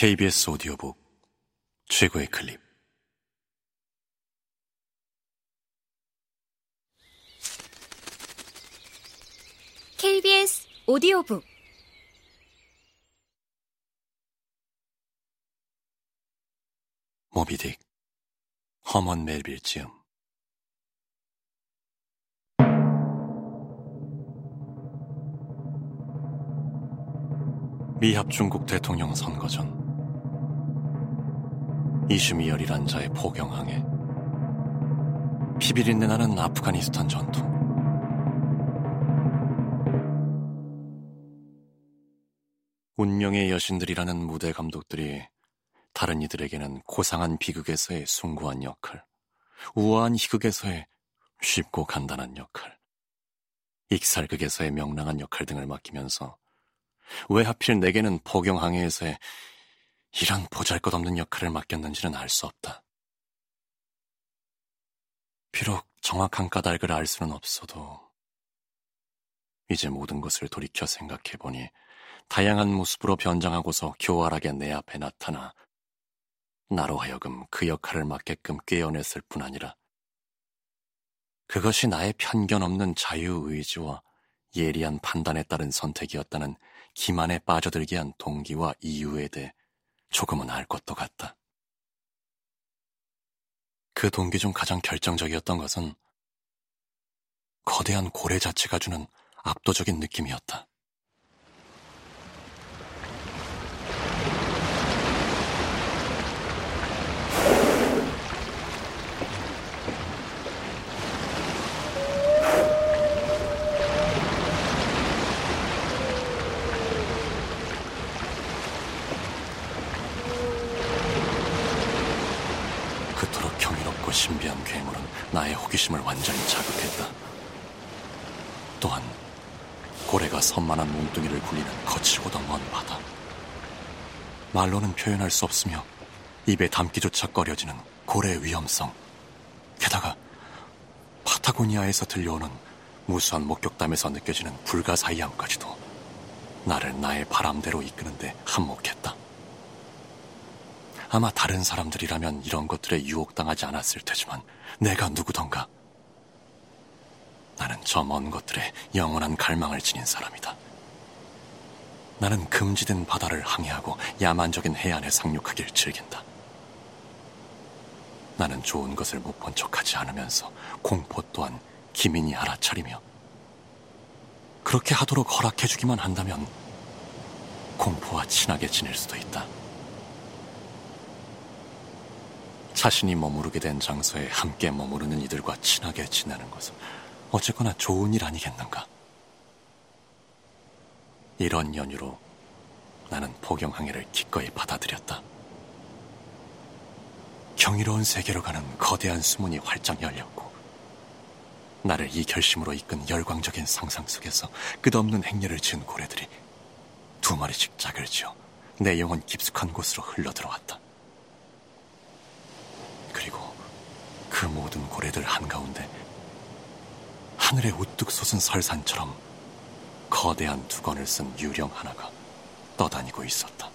KBS 오디오북 최고의 클립. KBS 오디오북. 모비딕 허먼 멜빌 지음. 미합 중국 대통령 선거 전 이슈미열이란 자의 포경항해 피비린내 나는 아프가니스탄 전투. 운명의 여신들이라는 무대 감독들이 다른 이들에게는 고상한 비극에서의 숭고한 역할, 우아한 희극에서의 쉽고 간단한 역할, 익살극에서의 명랑한 역할 등을 맡기면서 왜 하필 내게는 포경항해에서의 이런 보잘것없는 역할을 맡겼는지는 알 수 없다. 비록 정확한 까닭을 알 수는 없어도 이제 모든 것을 돌이켜 생각해보니 다양한 모습으로 변장하고서 교활하게 내 앞에 나타나 나로 하여금 그 역할을 맡게끔 꿰어냈을 뿐 아니라 그것이 나의 편견 없는 자유의지와 예리한 판단에 따른 선택이었다는 기만에 빠져들게 한 동기와 이유에 대해 조금은 알 것도 같다. 그 동기 중 가장 결정적이었던 것은 거대한 고래 자체가 주는 압도적인 느낌이었다. 그토록 경이롭고 신비한 괴물은 나의 호기심을 완전히 자극했다. 또한 고래가 선만한 몸뚱이를 굴리는 거칠고도 먼 바다. 말로는 표현할 수 없으며 입에 담기조차 꺼려지는 고래의 위험성. 게다가 파타고니아에서 들려오는 무수한 목격담에서 느껴지는 불가사의함까지도 나를 나의 바람대로 이끄는데 한몫했다. 아마 다른 사람들이라면 이런 것들에 유혹당하지 않았을 테지만 내가 누구던가 나는 저 먼 것들에 영원한 갈망을 지닌 사람이다. 나는 금지된 바다를 항해하고 야만적인 해안에 상륙하길 즐긴다. 나는 좋은 것을 못 본 척하지 않으면서 공포 또한 기민히 알아차리며 그렇게 하도록 허락해주기만 한다면 공포와 친하게 지낼 수도 있다. 자신이 머무르게 된 장소에 함께 머무르는 이들과 친하게 지내는 것은 어쨌거나 좋은 일 아니겠는가? 이런 연유로 나는 포경항해를 기꺼이 받아들였다. 경이로운 세계로 가는 거대한 수문이 활짝 열렸고, 나를 이 결심으로 이끈 열광적인 상상 속에서 끝없는 행렬을 지은 고래들이 두 마리씩 짝을 지어 내 영혼 깊숙한 곳으로 흘러들어왔다. 그리고 그 모든 고래들 한가운데 하늘에 우뚝 솟은 설산처럼 거대한 두건을 쓴 유령 하나가 떠다니고 있었다.